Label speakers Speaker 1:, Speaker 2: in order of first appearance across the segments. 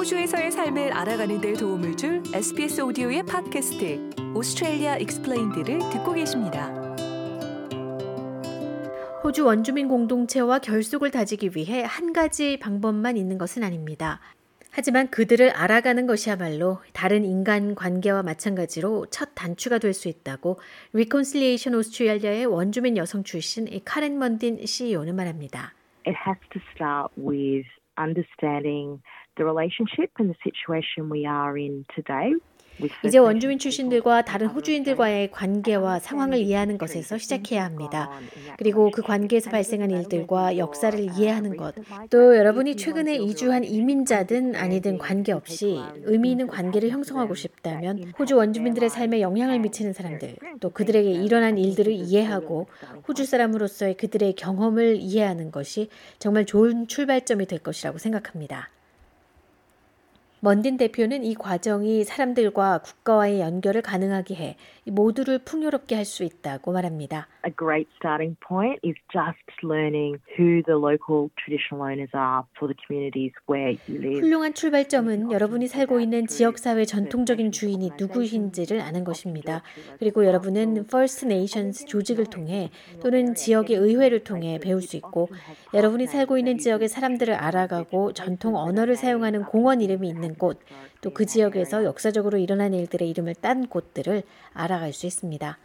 Speaker 1: 호주에서의 삶을 알아가는 데 도움을 줄 SBS 오디오의 팟캐스트 Australia Explained를 듣고 계십니다.
Speaker 2: 호주 원주민 공동체와 결속을 다지기 위해 한 가지 방법만 있는 것은 아닙니다. 하지만 그들을 알아가는 것이야말로 다른 인간 관계와 마찬가지로 첫 단추가 될 수 있다고 Reconciliation Australia의 원주민 여성 출신 카렌 먼딘 CEO는 말합니다.
Speaker 3: It has to start with understanding the relationship and the situation we are in today
Speaker 2: 이제 원주민 출신들과 다른 호주인들과의 관계와 상황을 이해하는 것에서 시작해야 합니다. 그리고 그 관계에서 발생한 일들과 역사를 이해하는 것, 또 여러분이 최근에 이주한 이민자든 아니든 관계없이 의미 있는 관계를 형성하고 싶다면 호주 원주민들의 삶에 영향을 미치는 사람들, 또 그들에게 일어난 일들을 이해하고 호주 사람으로서의 그들의 경험을 이해하는 것이 정말 좋은 출발점이 될 것이라고 생각합니다. 먼딘 대표는 이 과정이 사람들과 국가와의 연결을 가능하게 해 모두를 풍요롭게 할 수 있다고 말합니다.
Speaker 3: A great starting point is just learning who the local traditional owners are for the communities where you live.
Speaker 2: 훌륭한 출발점은 여러분이 살고 있는 지역 사회 전통적인 주인이 누구인지를 아는 것입니다. 그리고 여러분은 First Nations 조직을 통해 또는 지역의 의회를 통해 배울 수 있고 여러분이 살고 있는 지역의 사람들을 알아가고 전통 언어를 사용하는 공원 이름이 있는 곳, 또 그 지역에서 역사적으로 일어난 일들의 이름을 딴 곳들을 알아갈 수 있습니다.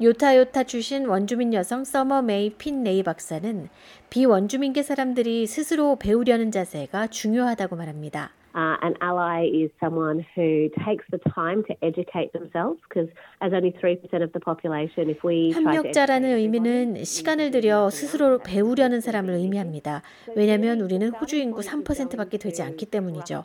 Speaker 2: 요타요타 출신 원주민 여성 서머 메이 핀레이 박사는 비원주민계 사람들이 스스로 배우려는 자세가 중요하다고 말합니다.
Speaker 4: Uh, an ally is someone who takes the time to educate themselves because as only 3% of the population if we
Speaker 2: 협력자라는 의미는 시간을 들여 스스로 배우려는 사람을 의미합니다. 왜냐하면 우리는 호주 인구 3%밖에 되지 않기 때문이죠.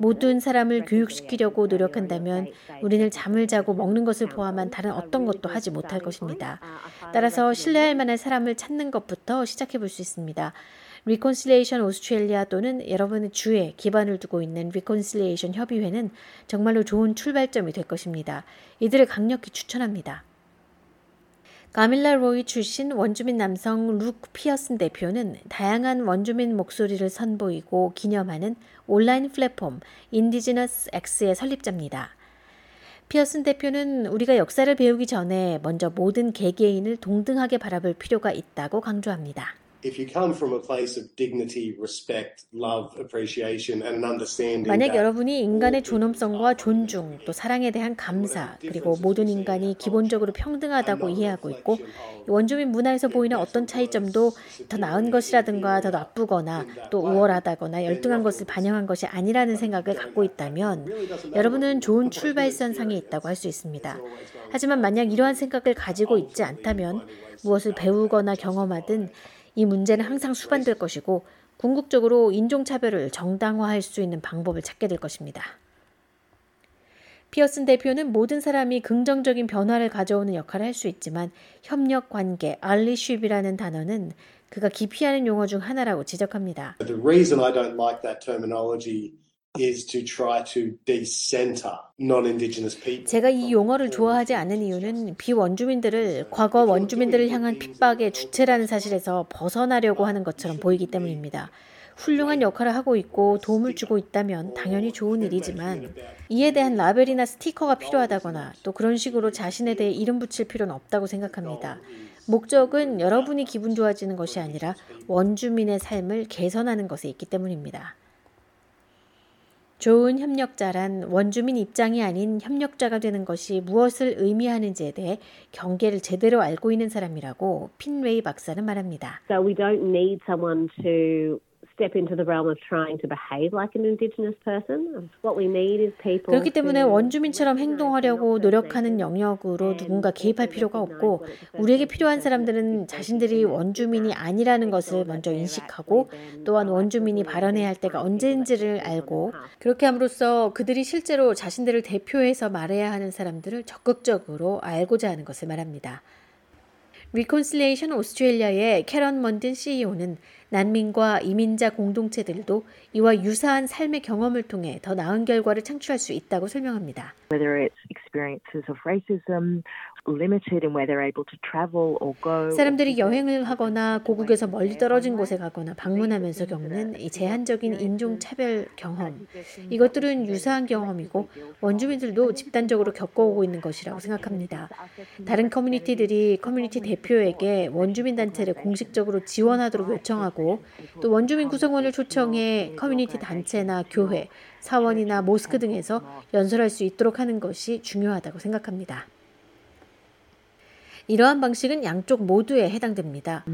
Speaker 2: 모든 사람을 교육시키려고 노력한다면 우리는 잠을 자고 먹는 것을 포함한 다른 어떤 것도 하지 못할 것입니다. 따라서 신뢰할 만한 사람을 찾는 것부터 시작해 볼 수 있습니다. Reconciliation Australia 또는 여러분의 주에 기반을 두고 있는 Reconciliation 협의회는 정말로 좋은 출발점이 될 것입니다. 이들을 강력히 추천합니다. 가밀라 로이 출신 원주민 남성 룩 피어슨 대표는 다양한 원주민 목소리를 선보이고 기념하는 온라인 플랫폼 Indigenous X의 설립자입니다. 피어슨 대표는 우리가 역사를 배우기 전에 먼저 모든 개개인을 동등하게 바라볼 필요가 있다고 강조합니다.
Speaker 5: If you come from a place of dignity, respect, love, appreciation and an understanding
Speaker 2: 만약 여러분이 인간의 존엄성과 존중, 또 사랑에 대한 감사, 그리고 모든 인간이 기본적으로 평등하다고 이해하고 있고 원주민 문화에서 보이는 어떤 차이점도 더 나은 것이라든가 더 나쁘거나 또 우월하다거나 열등한 것을 반영한 것이 아니라는 생각을 갖고 있다면 여러분은 좋은 출발선상에 있다고 할 수 있습니다. 하지만 만약 이러한 생각을 가지고 있지 않다면 무엇을 배우거나 경험하든 이 문제는 항상 수반될 것이고 궁극적으로 인종차별을 정당화할 수 있는 방법을 찾게 될 것입니다. 피어슨 대표는 모든 사람이 긍정적인 변화를 가져오는 역할을 할 수 있지만 협력 관계, 알리쉽이라는 단어는 그가 기피하는 용어 중 하나라고 지적합니다.
Speaker 5: The reason I don't like that terminology
Speaker 2: 제가 이 용어를 좋아하지 않는 이유는 비원주민들을 과거 원주민들을 향한 핍박의 주체라는 사실에서 벗어나려고 하는 것처럼 보이기 때문입니다. 훌륭한 역할을 하고 있고 도움을 주고 있다면 당연히 좋은 일이지만 이에 대한 라벨이나 스티커가 필요하다거나 또 그런 식으로 자신에 대해 이름 붙일 필요는 없다고 생각합니다. 목적은 여러분이 기분 좋아지는 것이 아니라 원주민의 삶을 개선하는 것에 있기 때문입니다. 좋은 협력자란 원주민 입장이 아닌 협력자가 되는 것이 무엇을 의미하는지에 대해 경계를 제대로 알고 있는 사람이라고 핀웨이 박사는 말합니다.
Speaker 4: So we don't need someone to step into the realm of trying to behave like an indigenous person. What we need is people
Speaker 2: 그렇기 때문에 원주민처럼 행동하려고 노력하는 영역으로 누군가 개입할 필요가 없고 우리에게 필요한 사람들은 자신들이 원주민이 아니라는 것을 먼저 인식하고 또한 원주민이 발언해야 할 때가 언제인지를 알고 그렇게 함으로써 그들이 실제로 자신들을 대표해서 말해야 하는 사람들을 적극적으로 알고자 하는 것을 말합니다. Reconciliation Australia의 캐런 먼딘 CEO는 난민과 이민자 공동체들도 이와 유사한 삶의 경험을 통해 더 나은 결과를 창출할 수 있다고 설명합니다.
Speaker 3: Whether it's experiences of racism, limited in where they're able to travel or go.
Speaker 2: 사람들이 여행을 하거나 고국에서 멀리 떨어진 곳에 가거나 방문하면서 겪는 이 제한적인 인종 차별 경험. 이것들은 유사한 경험이고 원주민들도 집단적으로 겪어오고 있는 것이라고 생각합니다. 다른 커뮤니티들이 커뮤니티 대표에게 원주민 단체를 공식적으로 지원하도록 요청하고 또 원주민 구성원을 초청해 커뮤니티 단체나 교회, 사원이나 모스크 등에서 연설할 수 있도록 하는 것이 중요하다고 생각합니다. 이러한 방식은 양쪽 모두에 해당됩니다.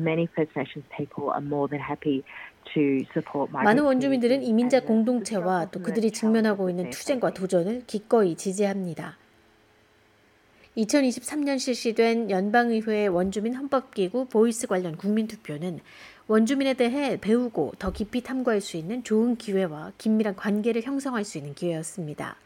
Speaker 2: 많은 원주민들은 이민자 공동체와 또 그들이 직면하고 있는 투쟁과 도전을 기꺼이 지지합니다. 2023년 실시된 연방의회 원주민 헌법기구 Voice 관련 국민투표는 원주민에 대해 배우고 더 깊이 탐구할 수 있는 좋은 기회와 긴밀한 관계를 형성할 수 있는 기회였습니다.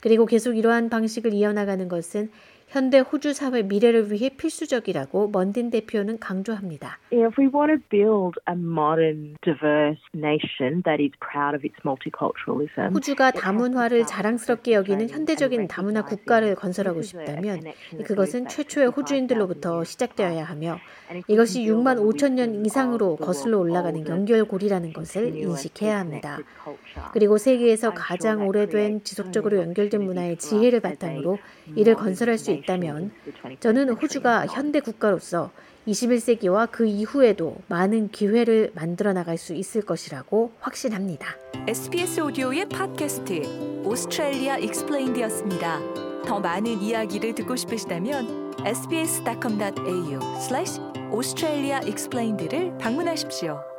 Speaker 2: 그리고 계속 이러한 방식을 이어나가는 것은 현대 호주 사회 미래를 위해 필수적이라고 먼딘 대표는 강조합니다.
Speaker 3: If we want to build a modern, diverse nation that is proud of its multiculturalism,
Speaker 2: 호주가 다문화를 자랑스럽게 여기는 현대적인 다문화 국가를 건설하고 싶다면 그것은 최초의 호주인들로부터 시작되어야 하며 이것이 6만 5천 년 이상으로 거슬러 올라가는 연결고리라는 것을 인식해야 합니다. 그리고 세계에서 가장 오래된 지속적으로 연결된 문화의 지혜를 바탕으로 이를 건설할 수 있다면 저는 호주가 현대 국가로서 21세기와 그 이후에도 많은 기회를 만들어 나갈 수 있을 것이라고 확신합니다.
Speaker 1: SBS 오디오의 팟캐스트 Australia Explained였습니다. 더 많은 이야기를 듣고 싶으시다면 sbs.com.au/australia explained를 방문하십시오.